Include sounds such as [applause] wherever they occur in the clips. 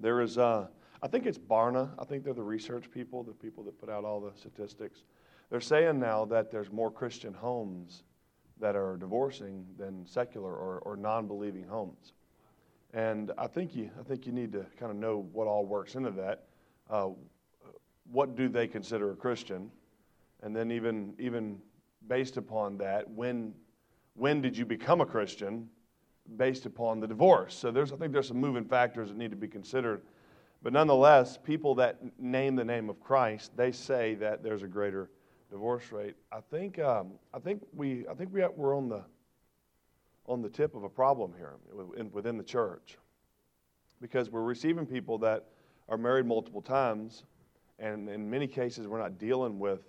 There is, uh, I think it's Barna. I think they're the research people, the people that put out all the statistics. They're saying now that there's more Christian homes that are divorcing than secular or, or non believing homes. And I think, you, I think you need to kind of know what all works into that. Uh, what do they consider a Christian? And then, even, even based upon that, when, when did you become a Christian? Based upon the divorce. So, there's, I think there's some moving factors that need to be considered. But nonetheless, people that name the name of Christ, they say that there's a greater divorce rate. I think, um, I think, we, I think we we're on the, on the tip of a problem here within the church because we're receiving people that are married multiple times, and in many cases, we're not dealing with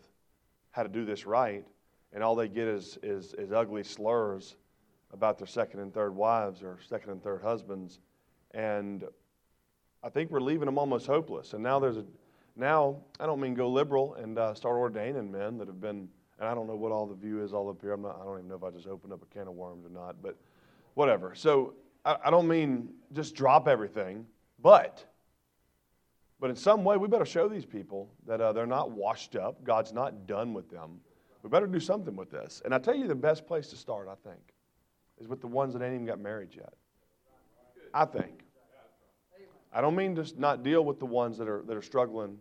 how to do this right, and all they get is, is, is ugly slurs about their second and third wives or second and third husbands. And I think we're leaving them almost hopeless. And now there's a now, I don't mean go liberal and uh, start ordaining men that have been, and I don't know what all the view is all up here. I'm not, I don't even know if I just opened up a can of worms or not, but whatever. So I, I don't mean just drop everything, but but in some way, we better show these people that uh, they're not washed up. God's not done with them. We better do something with this. And I tell you, the best place to start, I think, is with the ones that ain't even got married yet. I think. I don't mean to not deal with the ones that are, that are struggling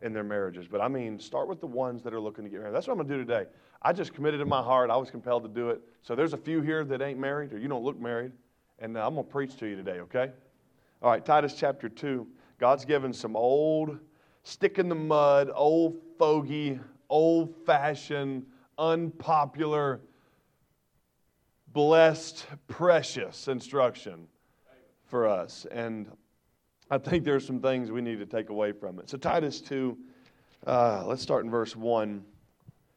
in their marriages, but I mean start with the ones that are looking to get married. That's what I'm going to do today. I just committed in my heart. I was compelled to do it. So there's a few here that ain't married or you don't look married, and uh, I'm going to preach to you today, okay? All right, Titus chapter 2. God's given some old, stick in the mud, old fogey, old fashioned, unpopular, blessed, precious instruction for us. And I think there's some things we need to take away from it. So, Titus 2, uh, let's start in verse 1.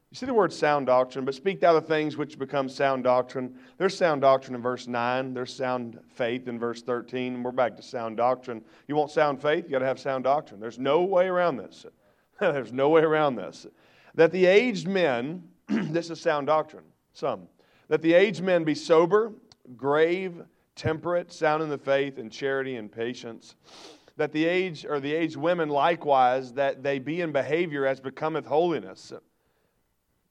You see the word sound doctrine, but speak thou the things which become sound doctrine. There's sound doctrine in verse 9. There's sound faith in verse 13. And we're back to sound doctrine. You want sound faith? You got to have sound doctrine. There's no way around this. [laughs] There's no way around this. That the aged men, [clears throat] this is sound doctrine, some, that the aged men be sober, grave, temperate, sound in the faith, and charity and patience. That the aged or the aged women likewise, that they be in behavior as becometh holiness,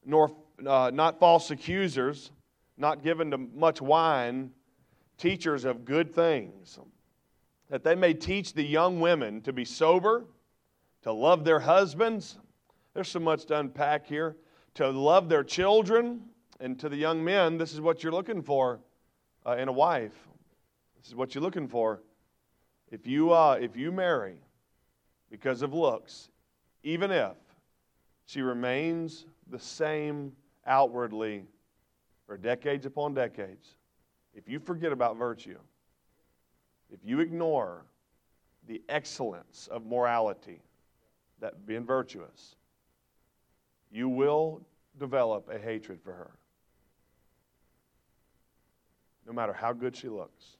nor uh, not false accusers, not given to much wine, teachers of good things. That they may teach the young women to be sober, to love their husbands. There's so much to unpack here. To love their children, and to the young men, this is what you're looking for uh, in a wife this is what you're looking for. If you, uh, if you marry because of looks, even if she remains the same outwardly for decades upon decades, if you forget about virtue, if you ignore the excellence of morality, that being virtuous, you will develop a hatred for her. No matter how good she looks.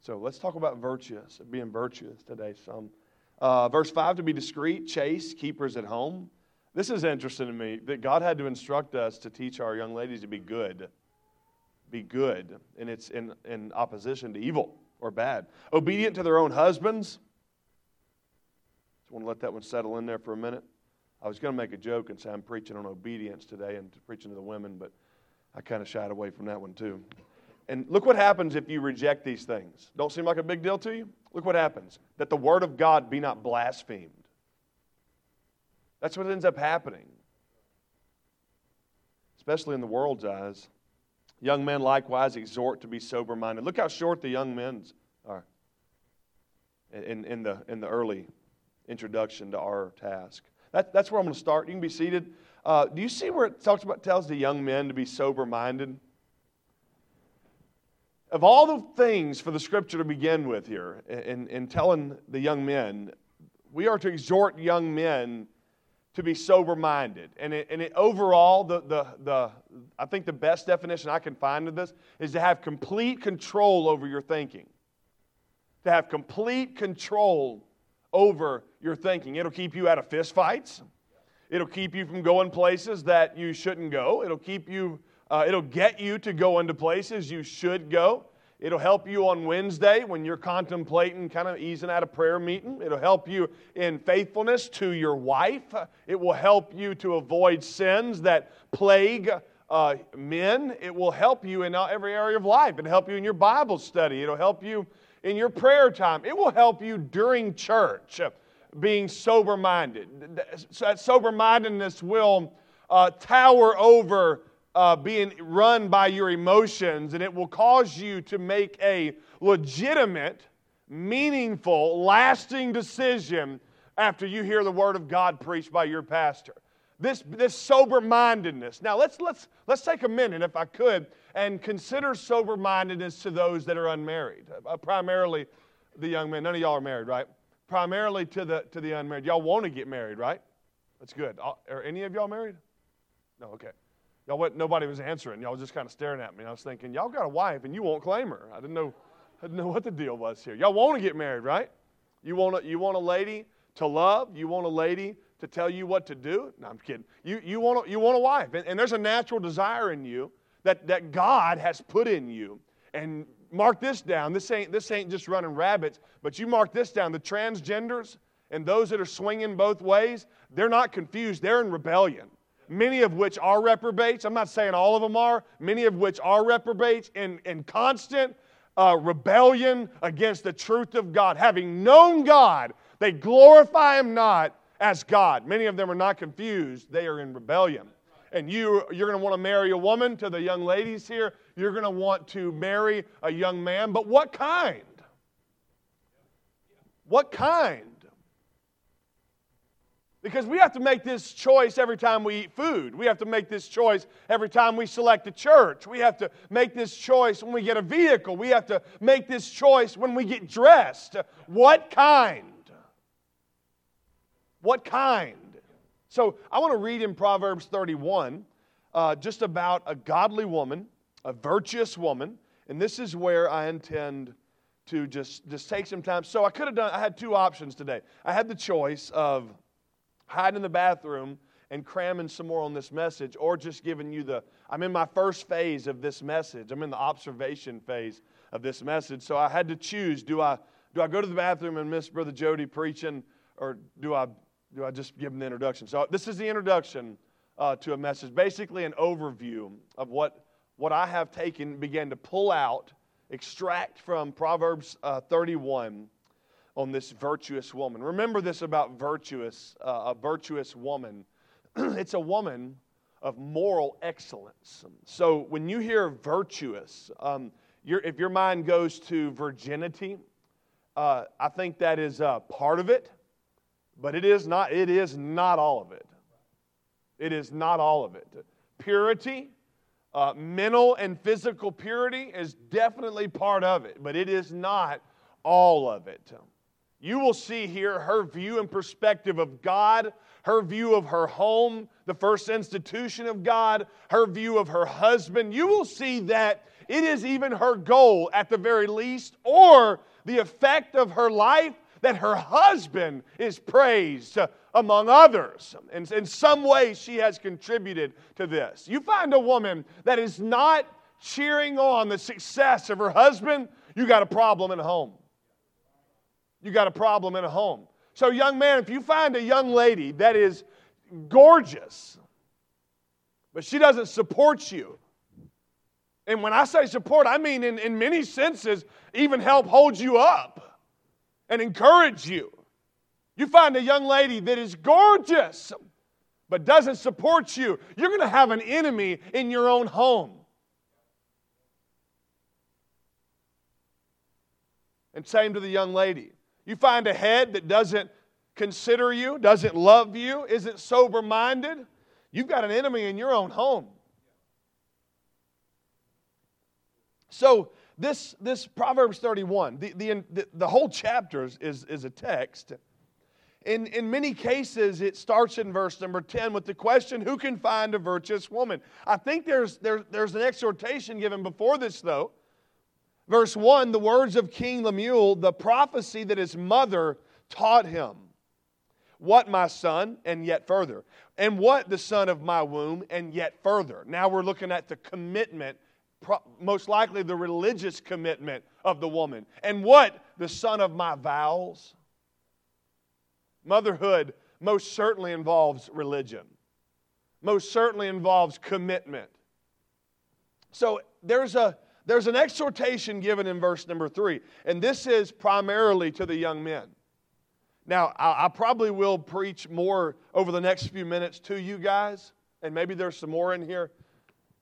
So let's talk about virtuous, being virtuous today. Some uh, verse five to be discreet, chaste, keepers at home. This is interesting to me that God had to instruct us to teach our young ladies to be good, be good, and it's in, in opposition to evil or bad. Obedient to their own husbands. Just want to let that one settle in there for a minute. I was going to make a joke and say I'm preaching on obedience today and preaching to the women, but I kind of shied away from that one too. And look what happens if you reject these things. Don't seem like a big deal to you? Look what happens. That the word of God be not blasphemed. That's what ends up happening, especially in the world's eyes. Young men likewise exhort to be sober minded. Look how short the young men's are in, in, the, in the early introduction to our task. That, that's where I'm going to start. You can be seated. Uh, do you see where it talks about tells the young men to be sober minded? Of all the things for the scripture to begin with here, in, in telling the young men, we are to exhort young men to be sober minded. And, it, and it, overall, the, the, the, I think the best definition I can find of this is to have complete control over your thinking. To have complete control over your thinking. It'll keep you out of fistfights. It'll keep you from going places that you shouldn't go. It'll keep you uh, it'll get you to go into places you should go. It'll help you on Wednesday when you're contemplating kind of easing out a prayer meeting. It'll help you in faithfulness to your wife. It will help you to avoid sins that plague uh, men. It will help you in every area of life. It'll help you in your Bible study. It'll help you in your prayer time. It will help you during church being sober minded. That sober mindedness will uh, tower over uh, being run by your emotions, and it will cause you to make a legitimate, meaningful, lasting decision after you hear the Word of God preached by your pastor. This, this sober mindedness. Now, let's, let's, let's take a minute, if I could, and consider sober mindedness to those that are unmarried, uh, primarily the young men. None of y'all are married, right? Primarily to the, to the unmarried. Y'all want to get married, right? That's good. Uh, are any of y'all married? No, okay. Y'all went, nobody was answering. Y'all was just kind of staring at me. I was thinking, y'all got a wife and you won't claim her. I didn't know, I didn't know what the deal was here. Y'all want to get married, right? You want a, you want a lady to love. You want a lady to tell you what to do. No, I'm kidding. You, you, want, a, you want a wife. And, and there's a natural desire in you that, that God has put in you. And mark this down. This ain't, this ain't just running rabbits, but you mark this down. The transgenders and those that are swinging both ways, they're not confused. They're in rebellion many of which are reprobates. I'm not saying all of them are, many of which are reprobates in, in constant uh, rebellion against the truth of God. Having known God, they glorify Him not as God. Many of them are not confused, they are in rebellion. And you, you're going to want to marry a woman, to the young ladies here, you're going to want to marry a young man, but what kind? What kind? Because we have to make this choice every time we eat food. We have to make this choice every time we select a church. We have to make this choice when we get a vehicle. We have to make this choice when we get dressed. What kind? What kind? So I want to read in Proverbs 31 uh, just about a godly woman, a virtuous woman. And this is where I intend to just, just take some time. So I could have done, I had two options today. I had the choice of hiding in the bathroom and cramming some more on this message, or just giving you the, I'm in my first phase of this message. I'm in the observation phase of this message. So I had to choose do I, do I go to the bathroom and miss Brother Jody preaching, or do I, do I just give him the introduction? So this is the introduction uh, to a message, basically an overview of what, what I have taken, began to pull out, extract from Proverbs uh, 31 on this virtuous woman. Remember this about virtuous, uh, a virtuous woman. [clears throat] it's a woman of moral excellence. So when you hear virtuous, um, if your mind goes to virginity, uh, I think that is uh, part of it, but it is not. It is not all of it. It is not all of it. Purity, uh, mental and physical purity is definitely part of it, but it is not all of it you will see here her view and perspective of God, her view of her home, the first institution of God, her view of her husband. You will see that it is even her goal, at the very least, or the effect of her life, that her husband is praised among others. And in some way, she has contributed to this. You find a woman that is not cheering on the success of her husband, you got a problem at home you got a problem in a home. So, young man, if you find a young lady that is gorgeous, but she doesn't support you, and when I say support, I mean in, in many senses, even help hold you up and encourage you. You find a young lady that is gorgeous, but doesn't support you, you're going to have an enemy in your own home. And same to the young lady. You find a head that doesn't consider you, doesn't love you, isn't sober minded, you've got an enemy in your own home. So, this, this Proverbs 31, the, the, the whole chapter is, is a text. In, in many cases, it starts in verse number 10 with the question, Who can find a virtuous woman? I think there's, there, there's an exhortation given before this, though, Verse 1 the words of King Lemuel, the prophecy that his mother taught him. What, my son, and yet further. And what, the son of my womb, and yet further. Now we're looking at the commitment most likely the religious commitment of the woman. And what? The son of my vows. Motherhood most certainly involves religion, most certainly involves commitment. So there's, a, there's an exhortation given in verse number three, and this is primarily to the young men. Now, I, I probably will preach more over the next few minutes to you guys, and maybe there's some more in here.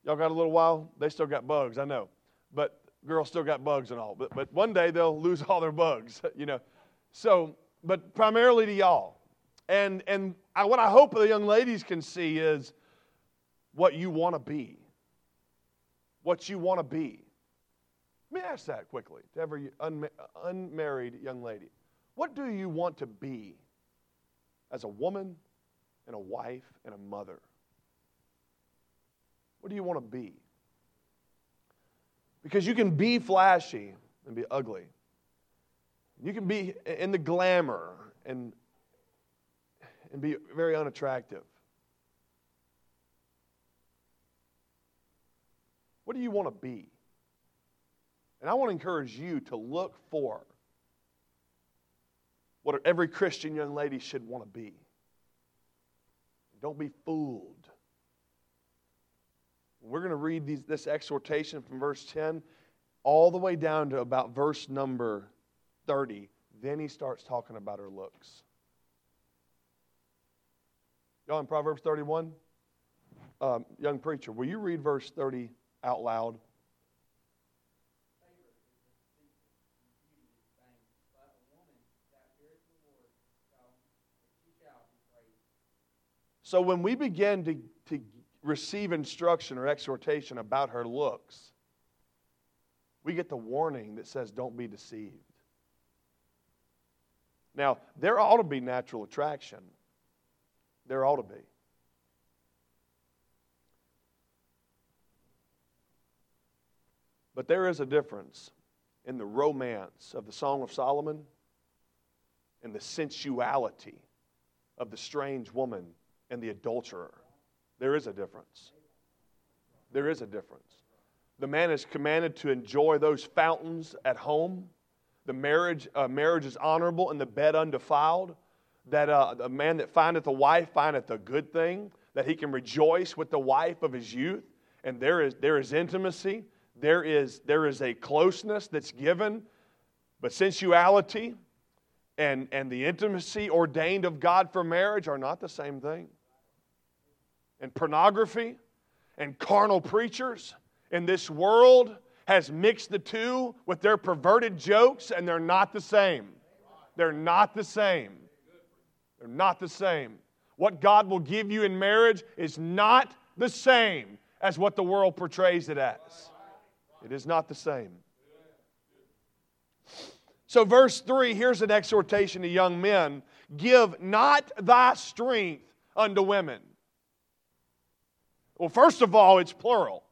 Y'all got a little while? They still got bugs, I know. But girls still got bugs and all. But, but one day they'll lose all their bugs, [laughs] you know. So, but primarily to y'all. And, and I, what I hope the young ladies can see is what you want to be. What you want to be. Let me ask that quickly to every unmarried young lady. What do you want to be as a woman and a wife and a mother? What do you want to be? Because you can be flashy and be ugly. You can be in the glamour and, and be very unattractive. What do you want to be? And I want to encourage you to look for what every Christian young lady should want to be. Don't be fooled. We're going to read these, this exhortation from verse 10 all the way down to about verse number 30. Then he starts talking about her looks. Y'all in Proverbs 31? Um, young preacher, will you read verse 30 out loud? So when we begin to, to receive instruction or exhortation about her looks, we get the warning that says, don't be deceived. Now, there ought to be natural attraction. There ought to be. But there is a difference in the romance of the Song of Solomon and the sensuality of the strange woman and the adulterer. There is a difference. There is a difference. The man is commanded to enjoy those fountains at home. The marriage, uh, marriage is honorable and the bed undefiled. That uh, a man that findeth a wife findeth a good thing. That he can rejoice with the wife of his youth. And there is, there is intimacy. There is, there is a closeness that's given. But sensuality and, and the intimacy ordained of God for marriage are not the same thing and pornography and carnal preachers in this world has mixed the two with their perverted jokes, and they're not the same. They're not the same. They're not the same. What God will give you in marriage is not the same as what the world portrays it as. It is not the same. So, verse 3 here's an exhortation to young men Give not thy strength unto women. Well, first of all, it's plural.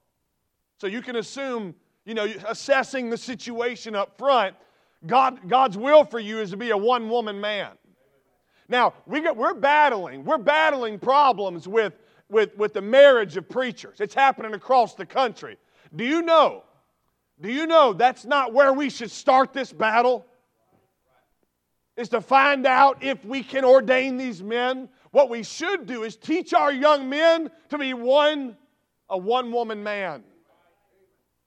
So you can assume, you know, assessing the situation up front, God, God's will for you is to be a one woman man. Now, we get, we're battling, we're battling problems with, with, with the marriage of preachers. It's happening across the country. Do you know? Do you know that's not where we should start this battle? Is to find out if we can ordain these men what we should do is teach our young men to be one, a one woman man.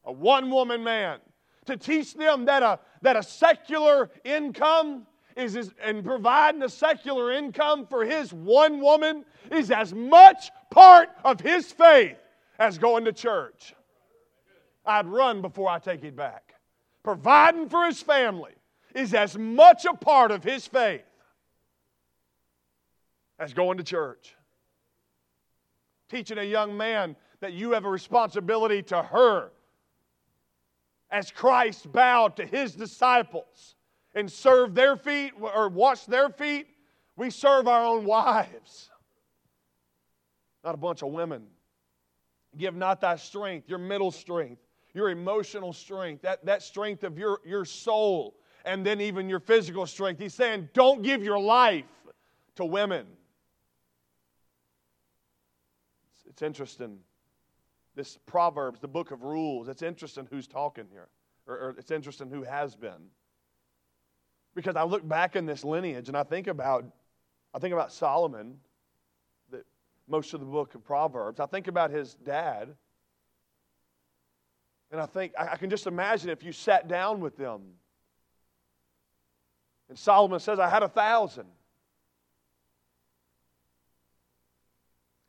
A one woman man. To teach them that a, that a secular income is, is, and providing a secular income for his one woman is as much part of his faith as going to church. I'd run before I take it back. Providing for his family is as much a part of his faith as going to church. Teaching a young man that you have a responsibility to her as Christ bowed to his disciples and served their feet or washed their feet, we serve our own wives, not a bunch of women. Give not thy strength, your middle strength, your emotional strength, that, that strength of your, your soul, and then even your physical strength. He's saying, don't give your life to women. It's interesting. This Proverbs, the book of rules. It's interesting who's talking here, or, or it's interesting who has been. Because I look back in this lineage and I think about, I think about Solomon, most of the book of Proverbs. I think about his dad. And I think, I can just imagine if you sat down with them. And Solomon says, I had a thousand.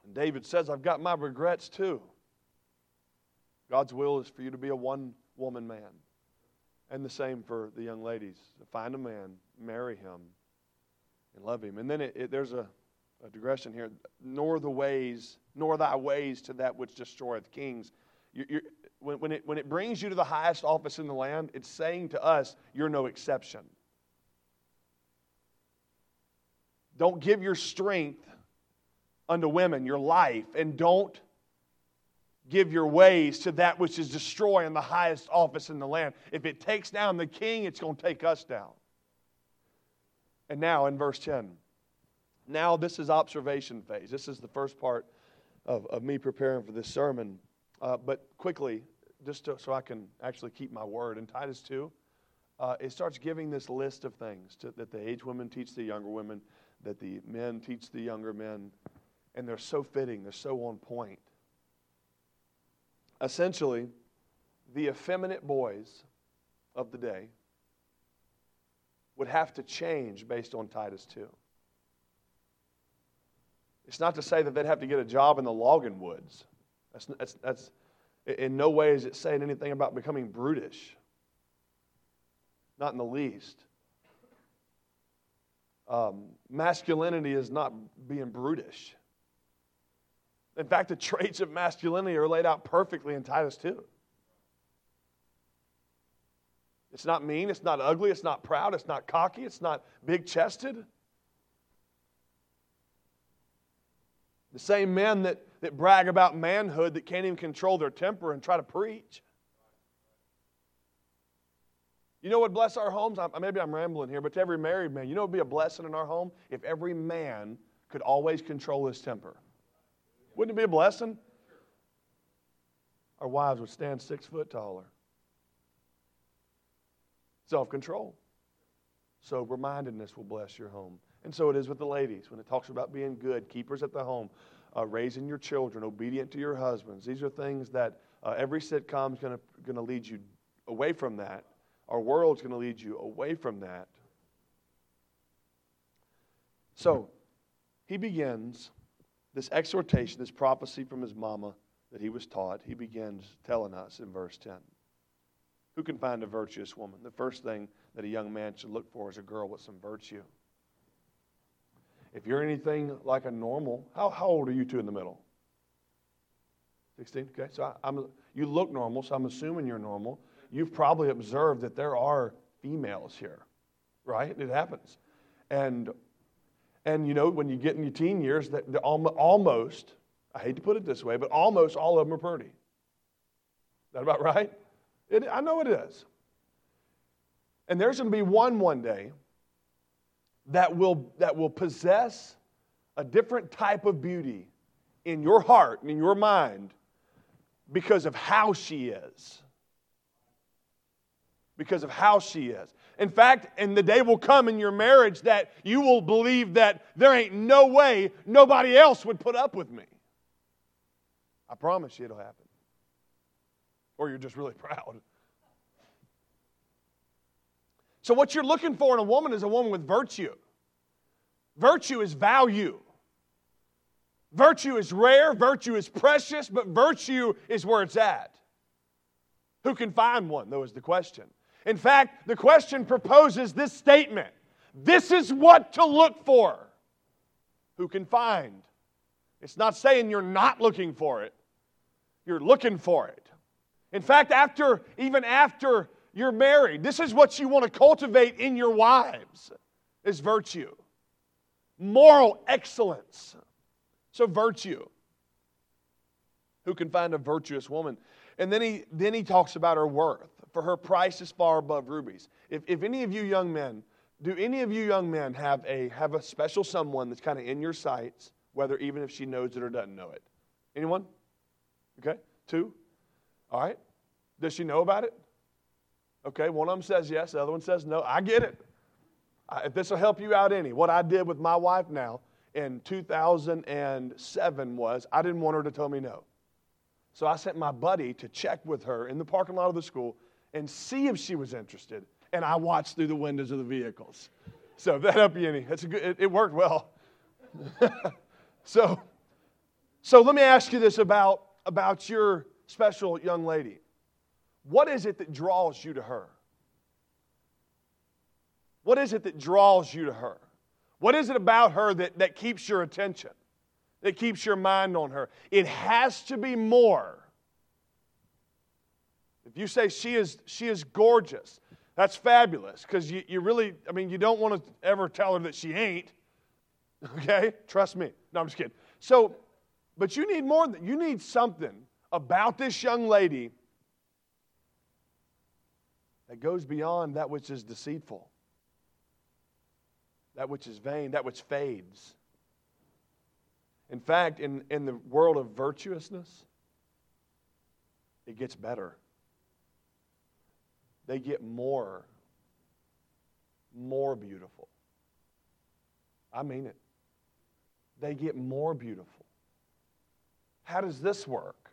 And David says, I've got my regrets too. God's will is for you to be a one woman man. And the same for the young ladies. Find a man, marry him, and love him. And then it, it, there's a, a digression here. Nor the ways, nor thy ways to that which destroyeth kings. You, when, when, it, when it brings you to the highest office in the land, it's saying to us, you're no exception. Don't give your strength unto women, your life, and don't give your ways to that which is destroying the highest office in the land. If it takes down the king, it's going to take us down. And now in verse 10, now this is observation phase. This is the first part of, of me preparing for this sermon. Uh, but quickly, just to, so I can actually keep my word, in Titus 2, uh, it starts giving this list of things to, that the aged women teach the younger women, that the men teach the younger men, and they're so fitting, they're so on point. Essentially, the effeminate boys of the day would have to change based on Titus 2. It's not to say that they'd have to get a job in the logging woods. That's, that's, that's, in no way is it saying anything about becoming brutish. Not in the least. Um, masculinity is not being brutish. In fact, the [laughs] traits of masculinity are laid out perfectly in Titus 2. It's not mean, it's not ugly, it's not proud, it's not cocky, it's not big chested. The same men that, that brag about manhood that can't even control their temper and try to preach. You know what bless our homes? maybe I'm rambling here, but to every married man, you know what would be a blessing in our home? If every man could always control his temper. Wouldn't it be a blessing? Our wives would stand six foot taller. Self control. Sober mindedness will bless your home. And so it is with the ladies when it talks about being good, keepers at the home, uh, raising your children, obedient to your husbands. These are things that uh, every sitcom is going to lead you away from that. Our world's going to lead you away from that. So he begins this exhortation, this prophecy from his mama that he was taught, he begins telling us in verse 10. Who can find a virtuous woman? The first thing that a young man should look for is a girl with some virtue. If you're anything like a normal, how, how old are you two in the middle? 16? Okay, so I, am you look normal, so I'm assuming you're normal. You've probably observed that there are females here, right? It happens. And and you know, when you get in your teen years, that almost, I hate to put it this way, but almost all of them are pretty. Is that about right? It, I know it is. And there's going to be one one day that will, that will possess a different type of beauty in your heart and in your mind because of how she is. Because of how she is. In fact, and the day will come in your marriage that you will believe that there ain't no way nobody else would put up with me. I promise you it'll happen. Or you're just really [laughs] proud. So, what you're looking for in a woman is a woman with virtue. Virtue is value. Virtue is rare, virtue is precious, but virtue is where it's at. Who can find one, though, is the question. In fact, the question proposes this statement This is what to look for. Who can find? It's not saying you're not looking for it, you're looking for it. In fact, after, even after you're married, this is what you want to cultivate in your wives is virtue. Moral excellence. So virtue. Who can find a virtuous woman? And then he then he talks about her worth for her price is far above rubies. If, if any of you young men, do any of you young men have a, have a special someone that's kind of in your sights, whether even if she knows it or doesn't know it? Anyone? Okay? Two? All right. Does she know about it? Okay, one of them says yes, the other one says no. I get it. If this will help you out any, what I did with my wife now in 2007 was I didn't want her to tell me no. So I sent my buddy to check with her in the parking lot of the school and see if she was interested. And I watched through the windows of the vehicles. So that helped you any, that's a good, it, it worked well. [laughs] so, so let me ask you this about, about your special young lady. What is it that draws you to her? What is it that draws you to her? What is it about her that, that keeps your attention, that keeps your mind on her? It has to be more. If you say she is, she is gorgeous, that's fabulous because you, you really, I mean, you don't want to ever tell her that she ain't. Okay? Trust me. No, I'm just kidding. So, but you need more than, you need something about this young lady that goes beyond that which is deceitful, that which is vain, that which fades. In fact, in, in the world of virtuousness, it gets better. They get more, more beautiful. I mean it. They get more beautiful. How does this work?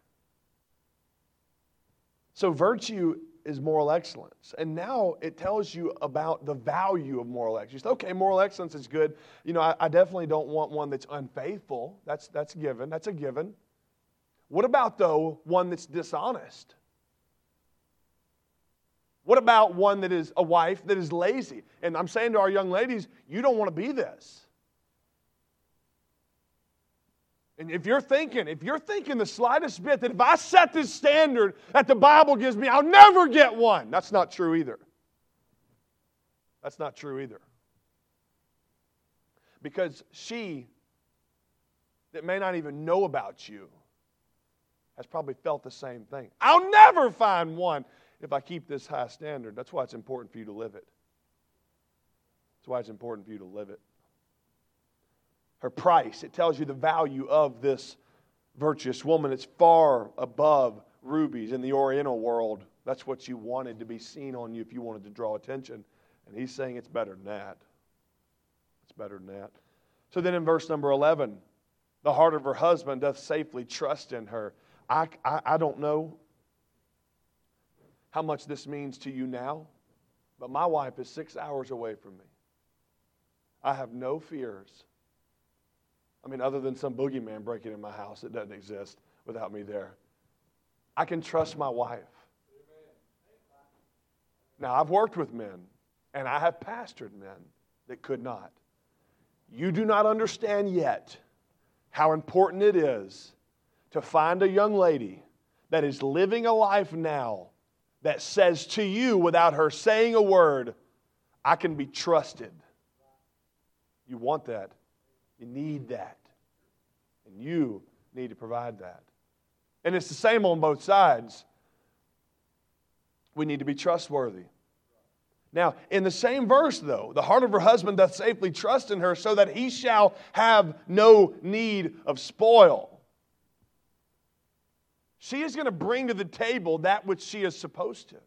So, virtue is moral excellence. And now it tells you about the value of moral excellence. Okay, moral excellence is good. You know, I, I, definitely don't want one that's unfaithful. That's, that's given. That's a given. What about, though, one that's dishonest? What about one that is a wife that is lazy? And I'm saying to our young ladies, you don't want to be this. And if you're thinking, if you're thinking the slightest bit that if I set this standard that the Bible gives me, I'll never get one, that's not true either. That's not true either. Because she, that may not even know about you, has probably felt the same thing. I'll never find one if I keep this high standard. That's why it's important for you to live it. That's why it's important for you to live it her price. It tells you the value of this virtuous woman. It's far above rubies in the Oriental world. That's what you wanted to be seen on you if you wanted to draw attention. And he's saying it's better than that. It's better than that. So then in verse number 11, the heart of her husband doth safely trust in her. I, I, I don't know how much this means to you now, but my wife is six hours away from me. I have no fears I mean, other than some boogeyman breaking in my house, it doesn't exist without me there. I can trust my wife. Now, I've worked with men, and I have pastored men that could not. You do not understand yet how important it is to find a young lady that is living a life now that says to you, without her saying a word, I can be trusted. You want that. You need that. And you need to provide that. And it's the same on both sides. We need to be trustworthy. Now, in the same verse, though, the heart of her husband doth safely trust in her, so that he shall have no need of spoil. She is going to bring to the table that which she is supposed to.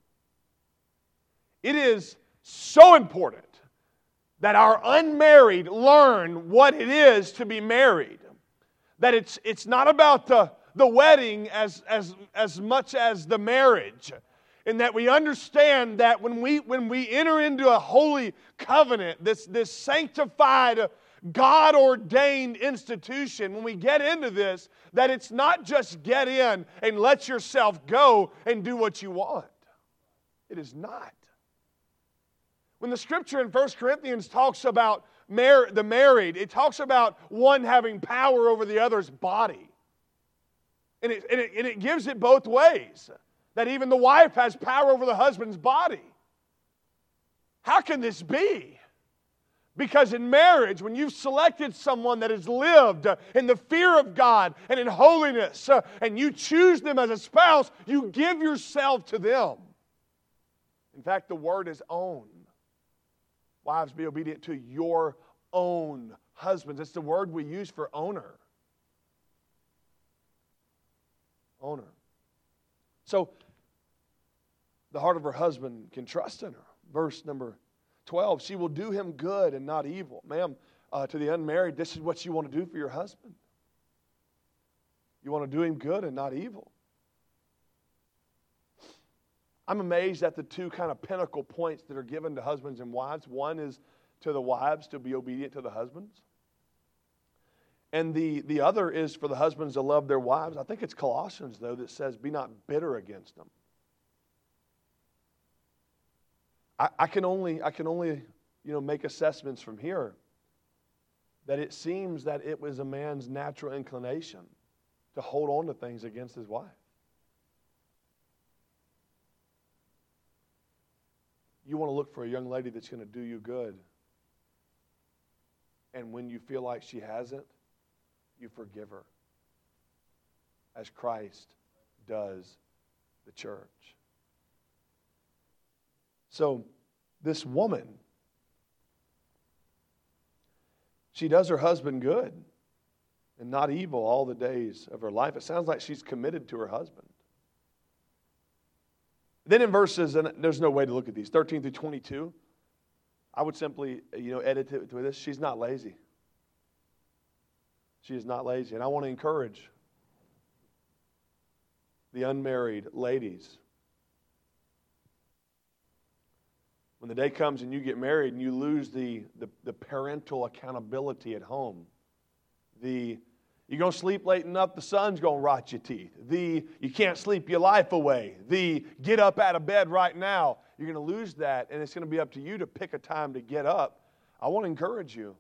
It is so important that our unmarried learn what it is to be married. That it's, it's not about the, the wedding as, as, as much as the marriage. And that we understand that when we, when we enter into a holy covenant, this, this sanctified, God ordained institution, when we get into this, that it's not just get in and let yourself go and do what you want. It is not. When the scripture in 1 Corinthians talks about mar- the married, it talks about one having power over the other's body. And it, and, it, and it gives it both ways that even the wife has power over the husband's body. How can this be? Because in marriage, when you've selected someone that has lived in the fear of God and in holiness, uh, and you choose them as a spouse, you give yourself to them. In fact, the word is own. Wives, be obedient to your own husbands. It's the word we use for owner. Owner. So the heart of her husband can trust in her. Verse number 12 She will do him good and not evil. Ma'am, uh, to the unmarried, this is what you want to do for your husband. You want to do him good and not evil. I'm amazed at the two kind of pinnacle points that are given to husbands and wives. One is to the wives to be obedient to the husbands. And the, the other is for the husbands to love their wives. I think it's Colossians, though, that says, Be not bitter against them. I, I, can only, I can only you know, make assessments from here that it seems that it was a man's natural inclination to hold on to things against his wife. You want to look for a young lady that's going to do you good. And when you feel like she hasn't, you forgive her. As Christ does the church. So, this woman, she does her husband good and not evil all the days of her life. It sounds like she's committed to her husband. Then in verses, and there's no way to look at these, 13 through 22, I would simply, you know, edit it with this. She's not lazy. She is not lazy. And I want to encourage the unmarried ladies. When the day comes and you get married and you lose the, the, the parental accountability at home, the you're going to sleep late enough, the sun's going to rot your teeth. The you can't sleep your life away. The get up out of bed right now. You're going to lose that, and it's going to be up to you to pick a time to get up. I want to encourage you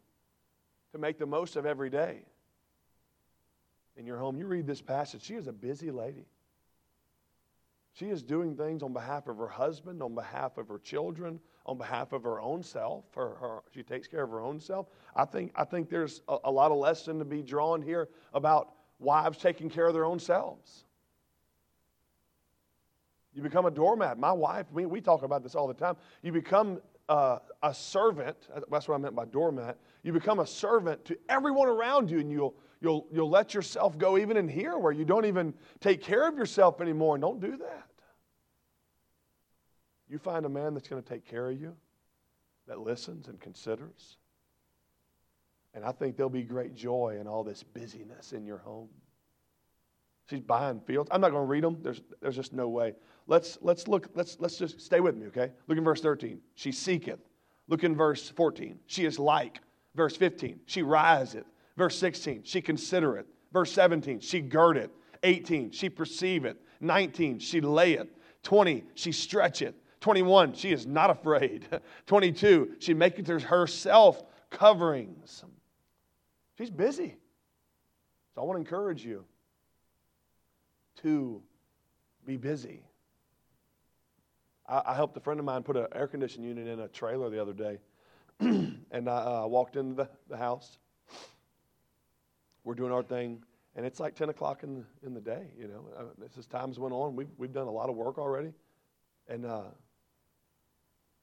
to make the most of every day in your home. You read this passage, she is a busy lady. She is doing things on behalf of her husband, on behalf of her children, on behalf of her own self. Her, her, she takes care of her own self. I think, I think there's a, a lot of lesson to be drawn here about wives taking care of their own selves. You become a doormat. My wife, we, we talk about this all the time. You become uh, a servant. That's what I meant by doormat. You become a servant to everyone around you, and you'll, you'll, you'll let yourself go even in here where you don't even take care of yourself anymore. And don't do that. You find a man that's going to take care of you, that listens and considers. And I think there'll be great joy in all this busyness in your home. She's buying fields. I'm not going to read them. There's, there's just no way. Let's, let's look, let's, let's just stay with me, okay? Look in verse 13. She seeketh. Look in verse 14. She is like. Verse 15. She riseth. Verse 16. She considereth. Verse 17. She girdeth. 18. She perceiveth. 19. She layeth. 20. She stretcheth. 21, she is not afraid. [laughs] 22, she maketh herself coverings. She's busy. So I want to encourage you to be busy. I, I helped a friend of mine put an air conditioning unit in a trailer the other day. [clears throat] and I uh, walked into the, the house. We're doing our thing and it's like 10 o'clock in the, in the day you know uh, as times went on we've, we've done a lot of work already and uh,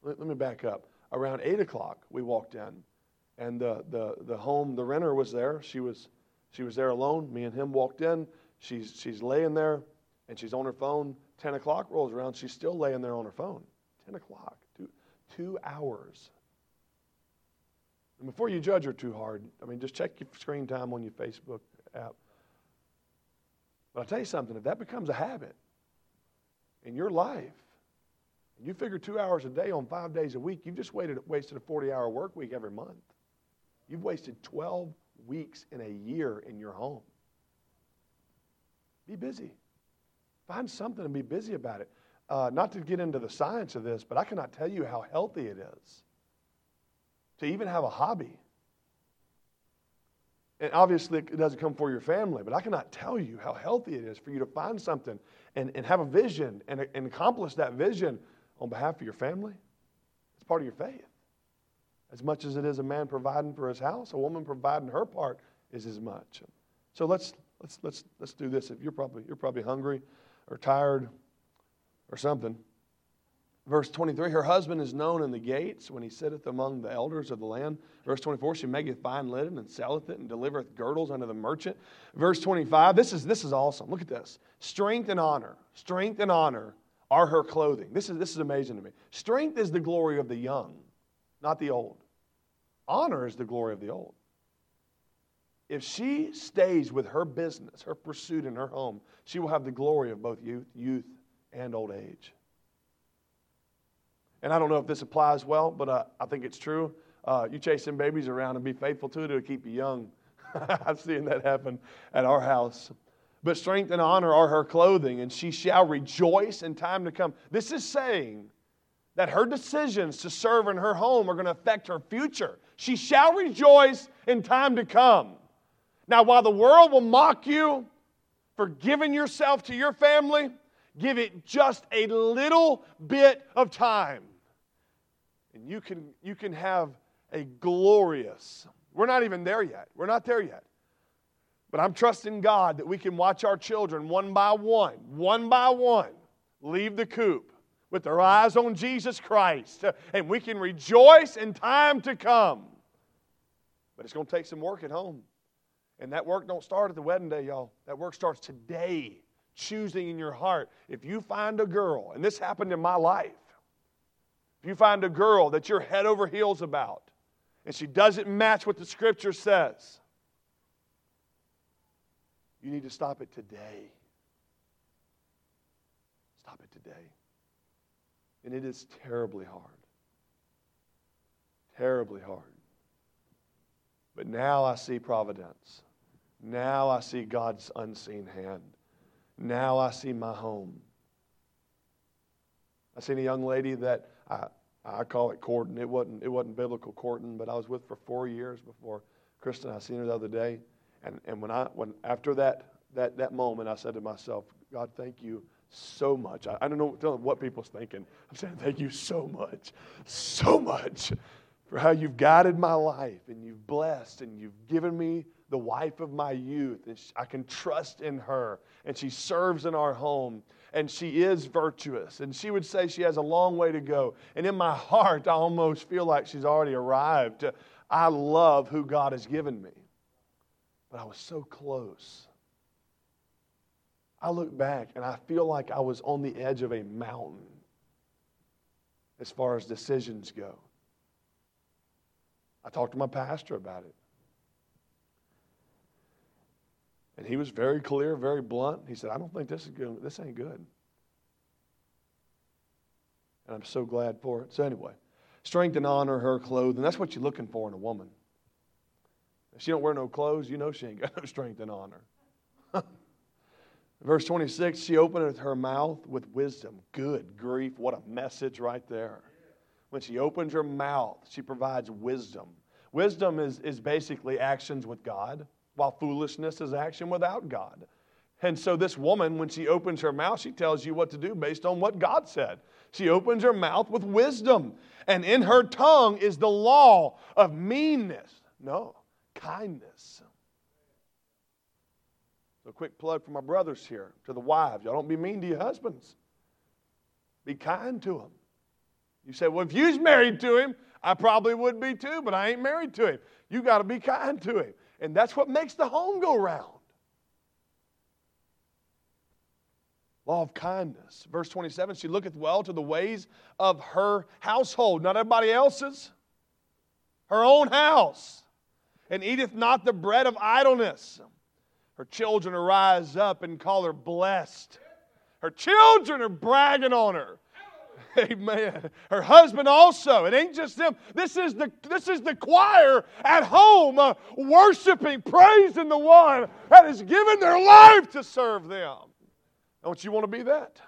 let, let me back up. Around 8 o'clock, we walked in, and the, the, the home, the renter was there. She was, she was there alone. Me and him walked in. She's, she's laying there, and she's on her phone. 10 o'clock rolls around. She's still laying there on her phone. 10 o'clock, two, two hours. And before you judge her too hard, I mean, just check your screen time on your Facebook app. But I'll tell you something, if that becomes a habit in your life, you figure two hours a day on five days a week, you've just waited, wasted a 40 hour work week every month. You've wasted 12 weeks in a year in your home. Be busy. Find something and be busy about it. Uh, not to get into the science of this, but I cannot tell you how healthy it is to even have a hobby. And obviously, it doesn't come for your family, but I cannot tell you how healthy it is for you to find something and, and have a vision and, and accomplish that vision on behalf of your family. It's part of your faith. As much as it is a man providing for his house, a woman providing her part is as much. So let's let's let's let's do this. If you're probably you're probably hungry or tired or something, Verse 23, her husband is known in the gates when he sitteth among the elders of the land. Verse 24, she maketh fine linen and selleth it and delivereth girdles unto the merchant. Verse 25, this is, this is awesome. Look at this. Strength and honor, strength and honor are her clothing. This is, this is amazing to me. Strength is the glory of the young, not the old. Honor is the glory of the old. If she stays with her business, her pursuit in her home, she will have the glory of both youth, youth and old age. And I don't know if this applies well, but uh, I think it's true. Uh, you chase some babies around and be faithful to it, it'll keep you young. [laughs] I've seen that happen at our house. But strength and honor are her clothing, and she shall rejoice in time to come. This is saying that her decisions to serve in her home are going to affect her future. She shall rejoice in time to come. Now, while the world will mock you for giving yourself to your family, give it just a little bit of time and you can, you can have a glorious, we're not even there yet. We're not there yet. But I'm trusting God that we can watch our children one by one, one by one, leave the coop with their eyes on Jesus Christ. [laughs] And we can rejoice in time to come. But it's going to take some work at home. And that work don't start at the wedding day, y'all. That work starts today, choosing in your heart. If you find a girl, and this happened in my life, if you find a girl that you're head over heels about and she doesn't match what the scripture says, you need to stop it today. Stop it today. And it is terribly hard. Terribly hard. But now I see providence. Now I see God's unseen hand. Now I see my home. I seen a young lady that I, I call it courting. It wasn't, it wasn't biblical courting, but I was with for four years before Kristen. I seen her the other day. And, and when I, when, after that, that, that moment, I said to myself, God, thank you so much. I, I don't know what people's thinking. I'm saying thank you so much, so much for how you've guided my life and you've blessed and you've given me the wife of my youth. And I can trust in her and she serves in our home and she is virtuous. And she would say she has a long way to go. And in my heart, I almost feel like she's already arrived. I love who God has given me. But I was so close. I look back and I feel like I was on the edge of a mountain as far as decisions go. I talked to my pastor about it. And he was very clear, very blunt. He said, I don't think this is good. This ain't good. And I'm so glad for it. So, anyway, strength and honor her clothing. That's what you're looking for in a woman. If she don't wear no clothes, you know she ain't got no strength and honor. [laughs] Verse 26, she openeth her mouth with wisdom. Good grief, what a message right there. When she opens her mouth, she provides wisdom. Wisdom is, is basically actions with God while foolishness is action without God. And so, this woman, when she opens her mouth, she tells you what to do based on what God said. She opens her mouth with wisdom, and in her tongue is the law of meanness. No, kindness. So, quick plug for my brothers here to the wives. Y'all don't be mean to your husbands, be kind to them. You say, well, if you's married to him, I probably would be too, but I ain't married to him. You got to be kind to him. And that's what makes the home go round. Law of kindness. Verse 27 She looketh well to the ways of her household, not everybody else's, her own house, and eateth not the bread of idleness. Her children arise up and call her blessed. Her children are bragging on her. [laughs] Amen. Her husband also. It ain't just them. This is the, this is the choir at home uh, worshiping, praising the one that has given their life to serve them. Don't you want to be that?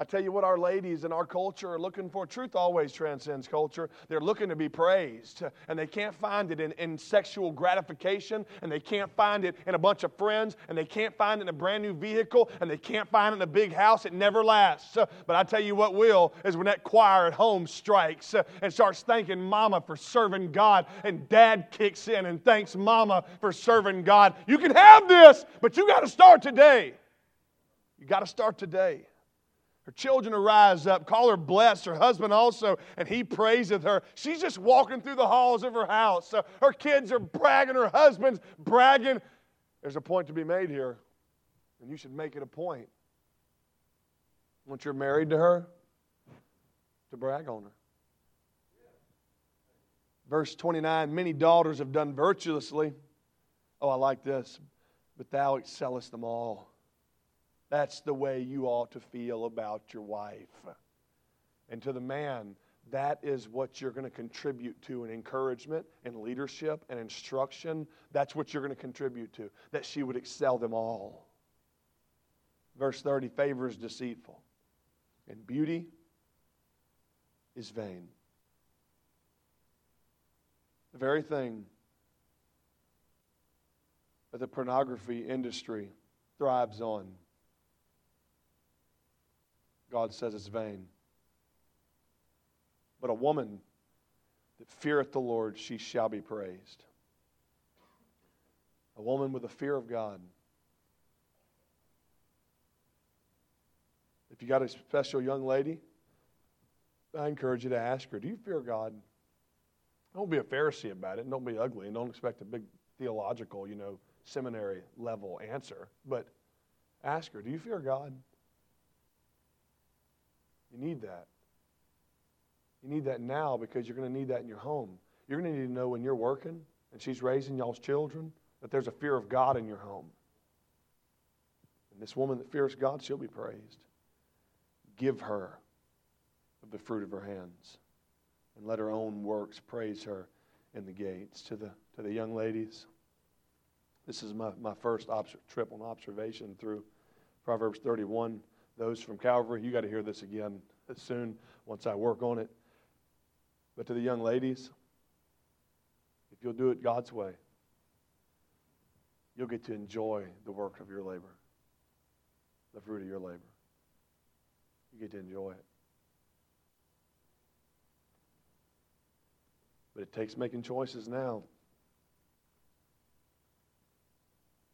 I tell you what, our ladies in our culture are looking for. Truth always transcends culture. They're looking to be praised, and they can't find it in, in sexual gratification, and they can't find it in a bunch of friends, and they can't find it in a brand new vehicle, and they can't find it in a big house. It never lasts. But I tell you what will is when that choir at home strikes and starts thanking mama for serving God, and dad kicks in and thanks mama for serving God. You can have this, but you got to start today. You got to start today. Her children arise up, call her blessed, her husband also, and he praiseth her. She's just walking through the halls of her house. So her kids are bragging, her husband's bragging. There's a point to be made here, and you should make it a point. Once you're married to her, to brag on her. Verse 29 Many daughters have done virtuously. Oh, I like this. But thou excellest them all. That's the way you ought to feel about your wife. And to the man, that is what you're going to contribute to in encouragement and leadership and instruction. That's what you're going to contribute to, that she would excel them all. Verse 30 favor is deceitful, and beauty is vain. The very thing that the pornography industry thrives on God says it's vain. But a woman that feareth the Lord, she shall be praised. A woman with a fear of God. If you got a special young lady, I encourage you to ask her, Do you fear God? Don't be a Pharisee about it, and don't be ugly, and don't expect a big theological, you know, seminary level answer. But ask her, Do you fear God? You need that. You need that now because you're going to need that in your home. You're going to need to know when you're working and she's raising y'all's children that there's a fear of God in your home. And this woman that fears God, she'll be praised. Give her of the fruit of her hands and let her own works praise her in the gates. To the, to the young ladies, this is my, my first obs- trip on observation through Proverbs 31 those from Calvary, you got to hear this again soon once I work on it. But to the young ladies, if you'll do it God's way, you'll get to enjoy the work of your labor, the fruit of your labor. You get to enjoy it. But it takes making choices now.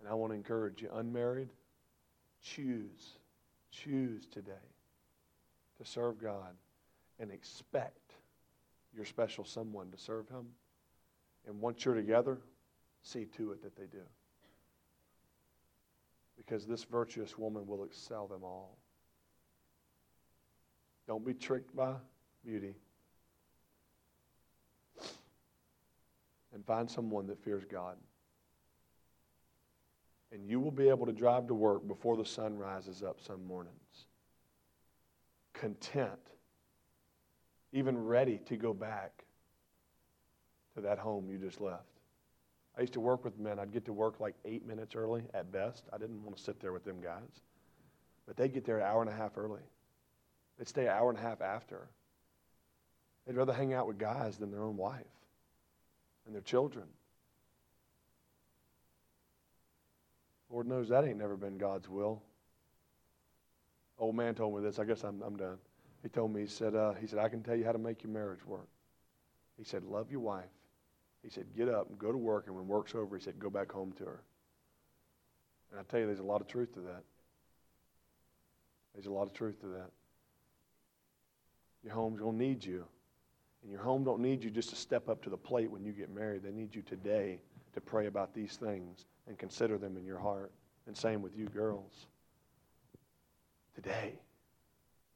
And I want to encourage you, unmarried, choose Choose today to serve God and expect your special someone to serve Him. And once you're together, see to it that they do. Because this virtuous woman will excel them all. Don't be tricked by beauty. And find someone that fears God and you will be able to drive to work before the sun rises up some mornings. Content, even ready to go back to that home you just left. I used to work with men. I'd get to work like eight minutes early at best. I didn't want to sit there with them guys. But they'd get there an hour and a half early. They'd stay an hour and a half after. They'd rather hang out with guys than their own wife and their children. Lord knows that ain't never been God's will. Old man told me this. I guess I'm, I'm done. He told me, he said, uh, he said, I can tell you how to make your marriage work. He said, love your wife. He said, get up and go to work, and when work's over, he said, go back home to her. And I tell you, there's a lot of truth to that. There's a lot of truth to that. Your home's going to need you. And your home don't need you just to step up to the plate when you get married. They need you today to pray about these things and consider them in your heart. And same with you girls. Today.